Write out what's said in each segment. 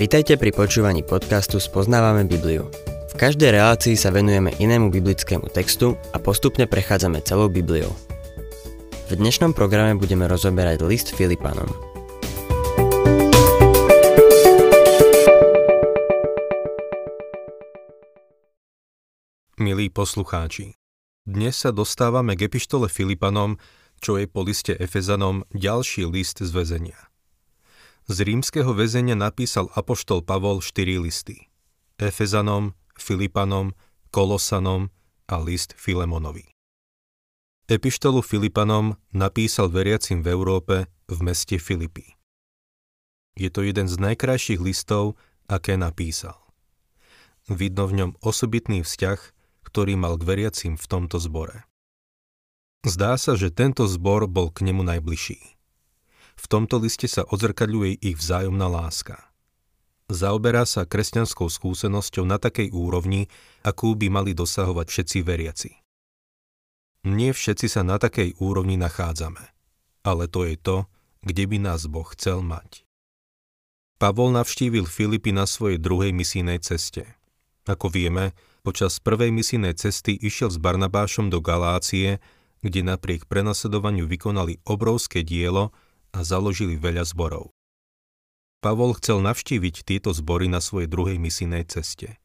Vitajte pri počúvaní podcastu Spoznávame Bibliu. V každej relácii sa venujeme inému biblickému textu a postupne prechádzame celou Bibliou. V dnešnom programe budeme rozoberať list Filipanom. Milí poslucháči, dnes sa dostávame k epištole Filipanom, čo je po liste Efezanom ďalší list z väzenia. Z rímskeho väzenia napísal apoštol Pavol štyri listy. Efezanom, Filipanom, Kolosanom a list Filemonovi. Epištolu Filipanom napísal veriacim v Európe v meste Filipy. Je to jeden z najkrajších listov, aké napísal. Vidno v ňom osobitný vzťah, ktorý mal k veriacim v tomto zbore. Zdá sa, že tento zbor bol k nemu najbližší. V tomto liste sa odzrkadľuje ich vzájomná láska. Zaoberá sa kresťanskou skúsenosťou na takej úrovni, akú by mali dosahovať všetci veriaci. Nie všetci sa na takej úrovni nachádzame, ale to je to, kde by nás Boh chcel mať. Pavol navštívil Filipy na svojej druhej misijnej ceste. Ako vieme, počas prvej misijnej cesty išiel s Barnabášom do Galácie, kde napriek prenasledovaniu vykonali obrovské dielo, a založili veľa zborov. Pavol chcel navštíviť tieto zbory na svojej druhej misijnej ceste.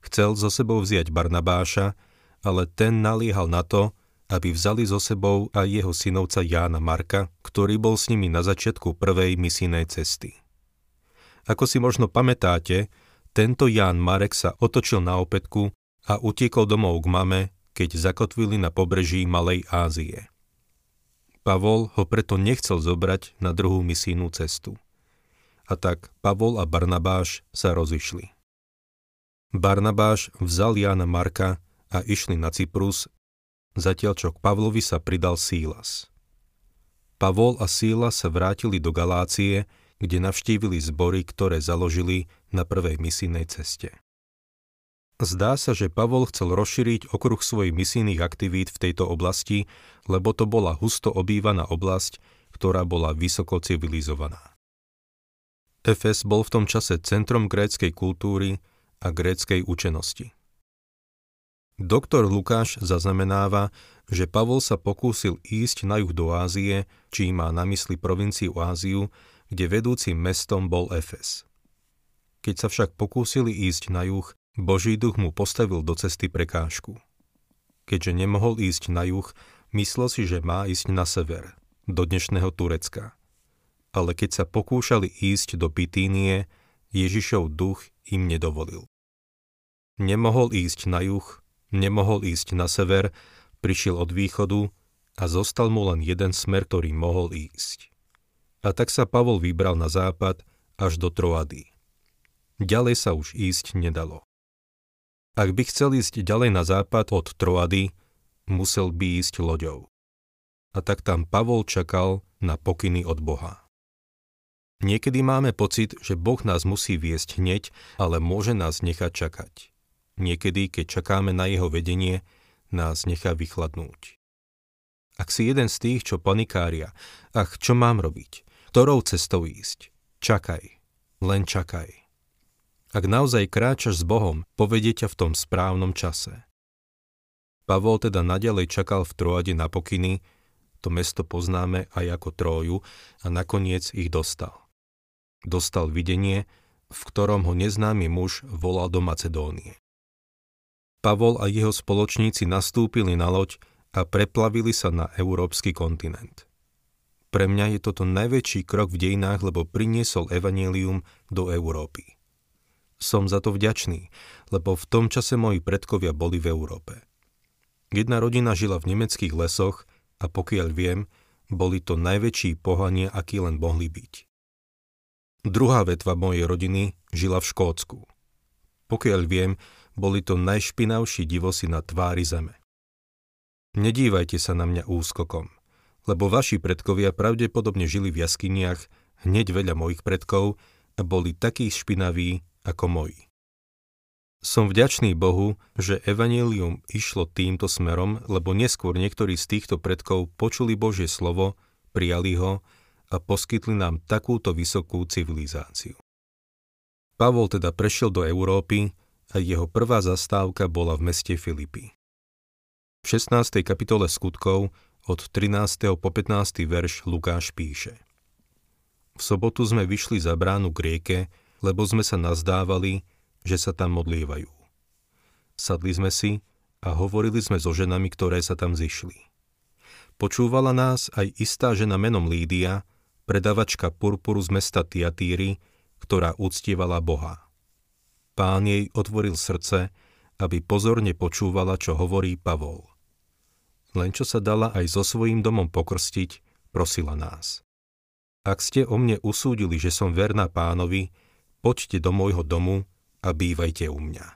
Chcel zo sebou vziať Barnabáša, ale ten naliehal na to, aby vzali zo sebou aj jeho synovca Jána Marka, ktorý bol s nimi na začiatku prvej misijnej cesty. Ako si možno pamätáte, tento Ján Marek sa otočil na opätku a utiekol domov k mame, keď zakotvili na pobreží Malej Ázie. Pavol ho preto nechcel zobrať na druhú misijnú cestu. A tak Pavol a Barnabáš sa rozišli. Barnabáš vzal Jána Marka a išli na Cyprus, zatiaľ čo k Pavlovi sa pridal Sílas. Pavol a Síla sa vrátili do Galácie, kde navštívili zbory, ktoré založili na prvej misijnej ceste. Zdá sa, že Pavol chcel rozšíriť okruh svojich misijných aktivít v tejto oblasti, lebo to bola husto obývaná oblasť, ktorá bola vysoko civilizovaná. Efes bol v tom čase centrom gréckej kultúry a gréckej učenosti. Doktor Lukáš zaznamenáva, že Pavol sa pokúsil ísť na juh do Ázie, či má na mysli provinciu Áziu, kde vedúcim mestom bol Efes. Keď sa však pokúsili ísť na juh, Boží duch mu postavil do cesty prekážku. Keďže nemohol ísť na juh, myslel si, že má ísť na sever, do dnešného Turecka. Ale keď sa pokúšali ísť do Pitínie, Ježišov duch im nedovolil. Nemohol ísť na juh, nemohol ísť na sever, prišiel od východu a zostal mu len jeden smer, ktorý mohol ísť. A tak sa Pavol vybral na západ až do Troady. Ďalej sa už ísť nedalo. Ak by chcel ísť ďalej na západ od Troady, musel by ísť loďou. A tak tam Pavol čakal na pokyny od Boha. Niekedy máme pocit, že Boh nás musí viesť hneď, ale môže nás nechať čakať. Niekedy, keď čakáme na jeho vedenie, nás nechá vychladnúť. Ak si jeden z tých, čo panikária, ach, čo mám robiť, ktorou cestou ísť, čakaj, len čakaj. Ak naozaj kráčaš s Bohom, povedie ťa v tom správnom čase. Pavol teda nadalej čakal v Troade na pokyny, to mesto poznáme aj ako Tróju a nakoniec ich dostal. Dostal videnie, v ktorom ho neznámy muž volal do Macedónie. Pavol a jeho spoločníci nastúpili na loď a preplavili sa na európsky kontinent. Pre mňa je toto najväčší krok v dejinách, lebo priniesol evanelium do Európy. Som za to vďačný, lebo v tom čase moji predkovia boli v Európe. Jedna rodina žila v nemeckých lesoch a pokiaľ viem, boli to najväčší pohania, aký len mohli byť. Druhá vetva mojej rodiny žila v Škótsku. Pokiaľ viem, boli to najšpinavší divosi na tvári zeme. Nedívajte sa na mňa úskokom, lebo vaši predkovia pravdepodobne žili v jaskyniach hneď veľa mojich predkov a boli takí špinaví, ako moji. Som vďačný Bohu, že evanílium išlo týmto smerom, lebo neskôr niektorí z týchto predkov počuli Božie slovo, prijali ho a poskytli nám takúto vysokú civilizáciu. Pavol teda prešiel do Európy a jeho prvá zastávka bola v meste Filipy. V 16. kapitole skutkov od 13. po 15. verš Lukáš píše V sobotu sme vyšli za bránu k rieke, lebo sme sa nazdávali, že sa tam modlievajú. Sadli sme si a hovorili sme so ženami, ktoré sa tam zišli. Počúvala nás aj istá žena menom Lídia, predavačka purpuru z mesta Tiatýry, ktorá uctievala Boha. Pán jej otvoril srdce, aby pozorne počúvala, čo hovorí Pavol. Len čo sa dala aj so svojím domom pokrstiť, prosila nás. Ak ste o mne usúdili, že som verná pánovi, poďte do môjho domu a bývajte u mňa.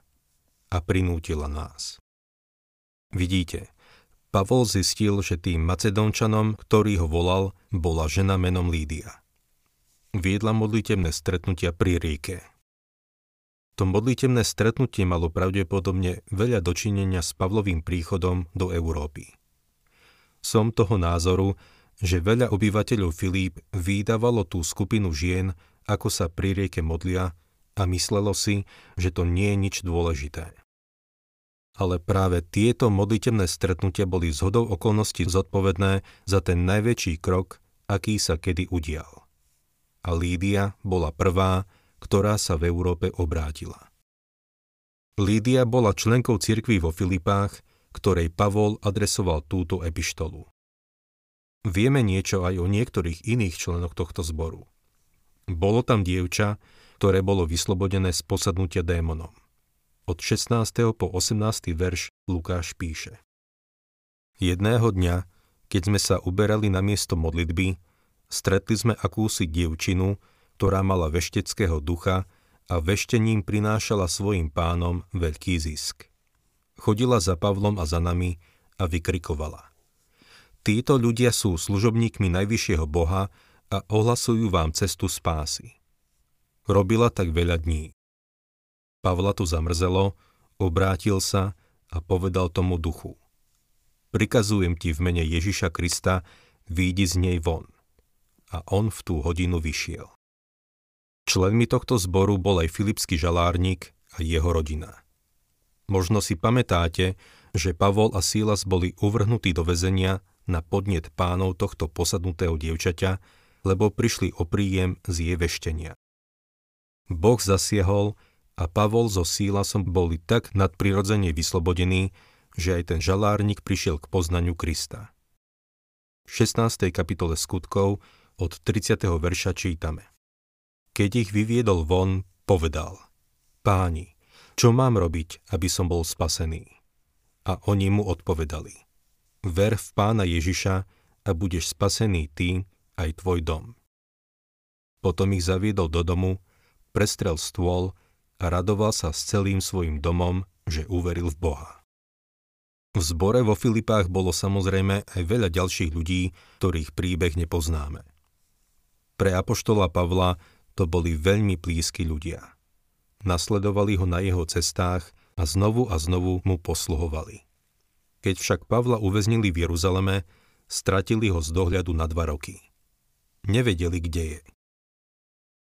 A prinútila nás. Vidíte, Pavol zistil, že tým Macedónčanom, ktorý ho volal, bola žena menom Lídia. Viedla modlitebné stretnutia pri rieke. To modlitebné stretnutie malo pravdepodobne veľa dočinenia s Pavlovým príchodom do Európy. Som toho názoru, že veľa obyvateľov Filíp vydávalo tú skupinu žien, ako sa pri rieke modlia a myslelo si, že to nie je nič dôležité ale práve tieto modlitebné stretnutia boli zhodou okolností zodpovedné za ten najväčší krok, aký sa kedy udial. A Lídia bola prvá, ktorá sa v Európe obrátila. Lídia bola členkou cirkvy vo Filipách, ktorej Pavol adresoval túto epištolu. Vieme niečo aj o niektorých iných členoch tohto zboru. Bolo tam dievča, ktoré bolo vyslobodené z posadnutia démonom od 16. po 18. verš Lukáš píše. Jedného dňa, keď sme sa uberali na miesto modlitby, stretli sme akúsi dievčinu, ktorá mala vešteckého ducha a veštením prinášala svojim pánom veľký zisk. Chodila za Pavlom a za nami a vykrikovala. Títo ľudia sú služobníkmi Najvyššieho Boha a ohlasujú vám cestu spásy. Robila tak veľa dní. Pavla tu zamrzelo, obrátil sa a povedal tomu duchu. Prikazujem ti v mene Ježiša Krista, výjdi z nej von. A on v tú hodinu vyšiel. Členmi tohto zboru bol aj filipský žalárnik a jeho rodina. Možno si pamätáte, že Pavol a Sílas boli uvrhnutí do väzenia na podnet pánov tohto posadnutého dievčaťa, lebo prišli o príjem z jej. Boh zasiehol a Pavol so Sílasom boli tak nadprirodzene vyslobodení, že aj ten žalárnik prišiel k poznaniu Krista. V 16. kapitole skutkov od 30. verša čítame. Keď ich vyviedol von, povedal Páni, čo mám robiť, aby som bol spasený? A oni mu odpovedali Ver v pána Ježiša a budeš spasený ty aj tvoj dom. Potom ich zaviedol do domu, prestrel stôl a radoval sa s celým svojim domom, že uveril v Boha. V zbore vo Filipách bolo samozrejme aj veľa ďalších ľudí, ktorých príbeh nepoznáme. Pre apoštola Pavla to boli veľmi blízki ľudia. Nasledovali ho na jeho cestách a znovu a znovu mu posluhovali. Keď však Pavla uväznili v Jeruzaleme, stratili ho z dohľadu na dva roky. Nevedeli, kde je.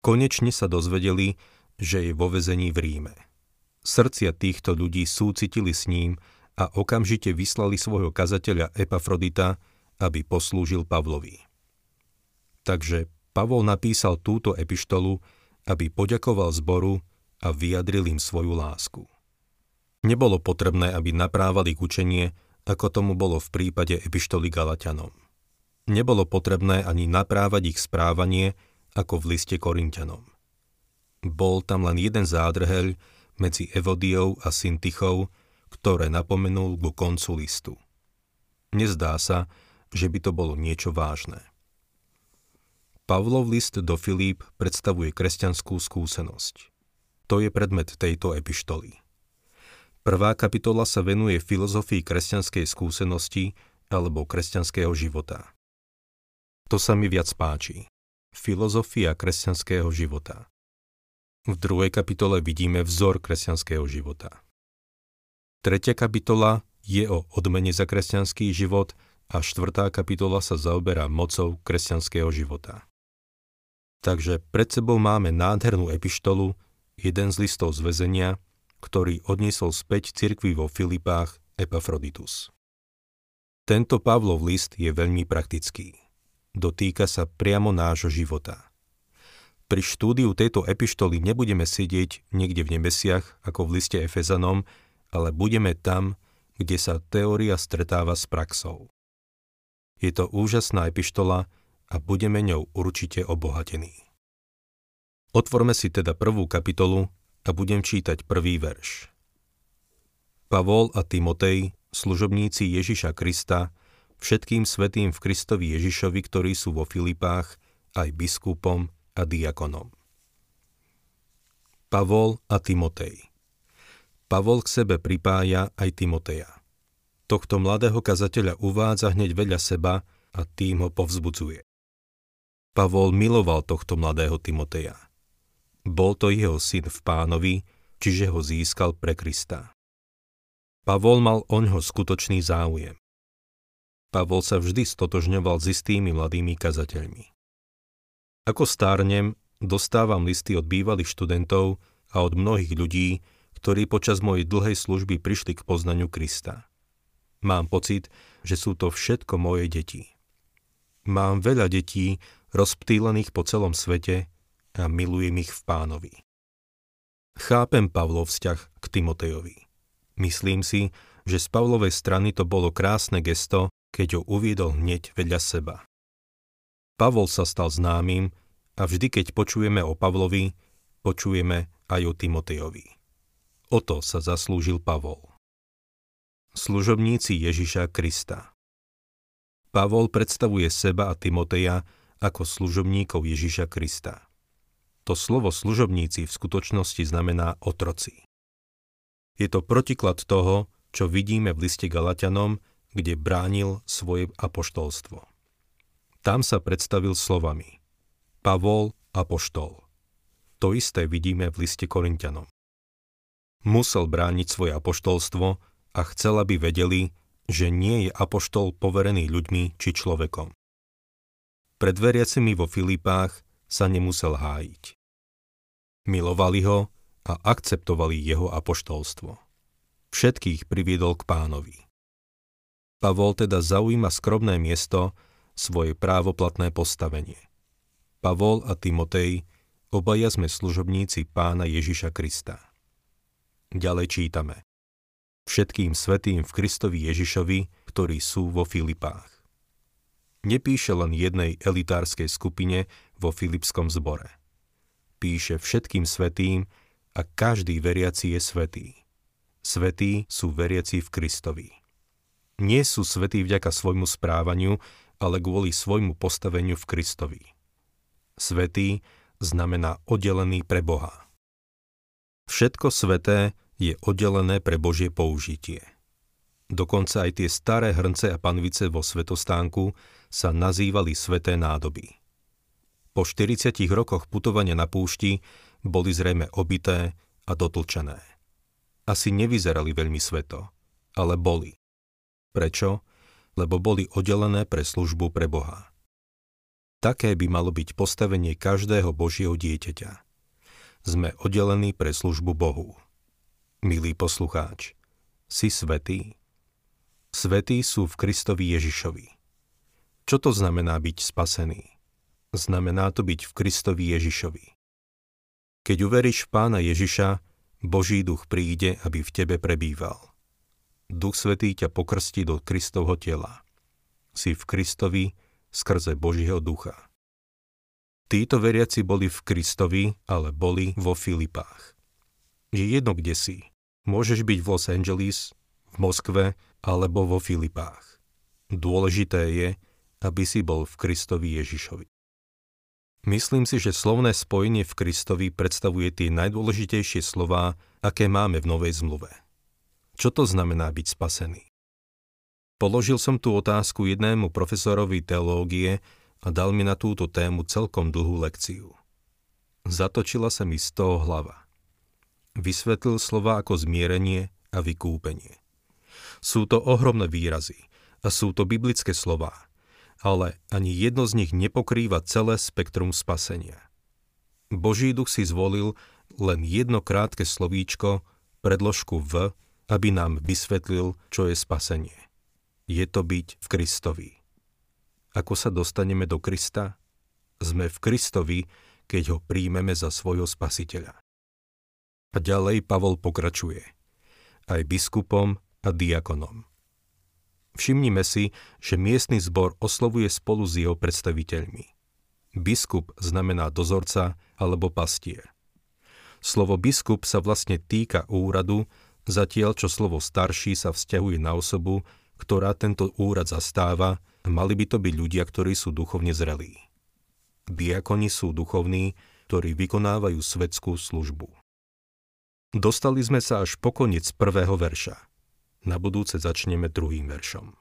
Konečne sa dozvedeli, že je vo vezení v Ríme. Srdcia týchto ľudí súcitili s ním a okamžite vyslali svojho kazateľa Epafrodita, aby poslúžil Pavlovi. Takže Pavol napísal túto epištolu, aby poďakoval zboru a vyjadril im svoju lásku. Nebolo potrebné, aby naprávali k učenie, ako tomu bolo v prípade epištoly Galatianom. Nebolo potrebné ani naprávať ich správanie, ako v liste Korintianom. Bol tam len jeden zádrheľ medzi Evodiou a Syntychou, ktoré napomenul ku koncu listu. Nezdá sa, že by to bolo niečo vážne. Pavlov list do Filíp predstavuje kresťanskú skúsenosť. To je predmet tejto epištoly. Prvá kapitola sa venuje filozofii kresťanskej skúsenosti alebo kresťanského života. To sa mi viac páči. Filozofia kresťanského života. V druhej kapitole vidíme vzor kresťanského života. Tretia kapitola je o odmene za kresťanský život a štvrtá kapitola sa zaoberá mocou kresťanského života. Takže pred sebou máme nádhernú epištolu, jeden z listov z väzenia, ktorý odniesol späť cirkvi vo Filipách Epafroditus. Tento Pavlov list je veľmi praktický. Dotýka sa priamo nášho života. Pri štúdiu tejto epištoly nebudeme sedieť niekde v nebesiach, ako v liste Efezanom, ale budeme tam, kde sa teória stretáva s praxou. Je to úžasná epištola, a budeme ňou určite obohatení. Otvorme si teda prvú kapitolu a budem čítať prvý verš. Pavol a Timotej, služobníci Ježiša Krista, všetkým svetým v Kristovi Ježišovi, ktorí sú vo Filipách, aj biskupom a diakonom. Pavol a Timotej Pavol k sebe pripája aj Timoteja. Tohto mladého kazateľa uvádza hneď vedľa seba a tým ho povzbudzuje. Pavol miloval tohto mladého Timoteja. Bol to jeho syn v pánovi, čiže ho získal pre Krista. Pavol mal oňho skutočný záujem. Pavol sa vždy stotožňoval s istými mladými kazateľmi. Ako stárnem, dostávam listy od bývalých študentov a od mnohých ľudí, ktorí počas mojej dlhej služby prišli k poznaniu Krista. Mám pocit, že sú to všetko moje deti. Mám veľa detí, rozptýlených po celom svete a milujem ich v pánovi. Chápem Pavlov vzťah k Timotejovi. Myslím si, že z Pavlovej strany to bolo krásne gesto, keď ho uviedol hneď vedľa seba. Pavol sa stal známym a vždy, keď počujeme o Pavlovi, počujeme aj o Timotejovi. O to sa zaslúžil Pavol. Služobníci Ježiša Krista Pavol predstavuje seba a Timoteja ako služobníkov Ježiša Krista. To slovo služobníci v skutočnosti znamená otroci. Je to protiklad toho, čo vidíme v liste Galatianom, kde bránil svoje apoštolstvo. Tam sa predstavil slovami Pavol, apoštol. To isté vidíme v liste Korintianom. Musel brániť svoje apoštolstvo a chcel, aby vedeli, že nie je apoštol poverený ľuďmi či človekom. Pred veriacimi vo Filipách sa nemusel hájiť. Milovali ho a akceptovali jeho apoštolstvo. Všetkých priviedol k pánovi. Pavol teda zaujíma skromné miesto, svoje právoplatné postavenie. Pavol a Timotej, obaja sme služobníci pána Ježiša Krista. Ďalej čítame. Všetkým svetým v Kristovi Ježišovi, ktorí sú vo Filipách nepíše len jednej elitárskej skupine vo Filipskom zbore. Píše všetkým svetým a každý veriaci je svetý. Svetí sú veriaci v Kristovi. Nie sú svetí vďaka svojmu správaniu, ale kvôli svojmu postaveniu v Kristovi. Svetý znamená oddelený pre Boha. Všetko sveté je oddelené pre Božie použitie. Dokonca aj tie staré hrnce a panvice vo svetostánku sa nazývali sveté nádoby. Po 40 rokoch putovania na púšti boli zrejme obité a dotlčené. Asi nevyzerali veľmi sveto, ale boli. Prečo? Lebo boli oddelené pre službu pre Boha. Také by malo byť postavenie každého Božieho dieťaťa. Sme oddelení pre službu Bohu. Milý poslucháč, si svetý? Svetí sú v Kristovi Ježišovi. Čo to znamená byť spasený? Znamená to byť v Kristovi Ježišovi. Keď uveríš v Pána Ježiša, Boží duch príde, aby v tebe prebýval. Duch Svetý ťa pokrstí do Kristovho tela. Si v Kristovi skrze Božieho ducha. Títo veriaci boli v Kristovi, ale boli vo Filipách. Je jedno, kde si. Môžeš byť v Los Angeles, v Moskve alebo vo Filipách. Dôležité je, aby si bol v Kristovi Ježišovi. Myslím si, že slovné spojenie v Kristovi predstavuje tie najdôležitejšie slová, aké máme v Novej zmluve. Čo to znamená byť spasený? Položil som tú otázku jednému profesorovi teológie a dal mi na túto tému celkom dlhú lekciu. Zatočila sa mi z toho hlava. Vysvetlil slova ako zmierenie a vykúpenie. Sú to ohromné výrazy a sú to biblické slová, ale ani jedno z nich nepokrýva celé spektrum spasenia. Boží duch si zvolil len jedno krátke slovíčko, predložku v, aby nám vysvetlil, čo je spasenie. Je to byť v Kristovi. Ako sa dostaneme do Krista? Sme v Kristovi, keď ho príjmeme za svojho spasiteľa. A ďalej Pavol pokračuje. Aj biskupom a diakonom. Všimnime si, že miestny zbor oslovuje spolu s jeho predstaviteľmi. Biskup znamená dozorca alebo pastier. Slovo biskup sa vlastne týka úradu, zatiaľ čo slovo starší sa vzťahuje na osobu, ktorá tento úrad zastáva, mali by to byť ľudia, ktorí sú duchovne zrelí. Diakoni sú duchovní, ktorí vykonávajú svetskú službu. Dostali sme sa až po koniec prvého verša. Na budúce začneme druhým veršom.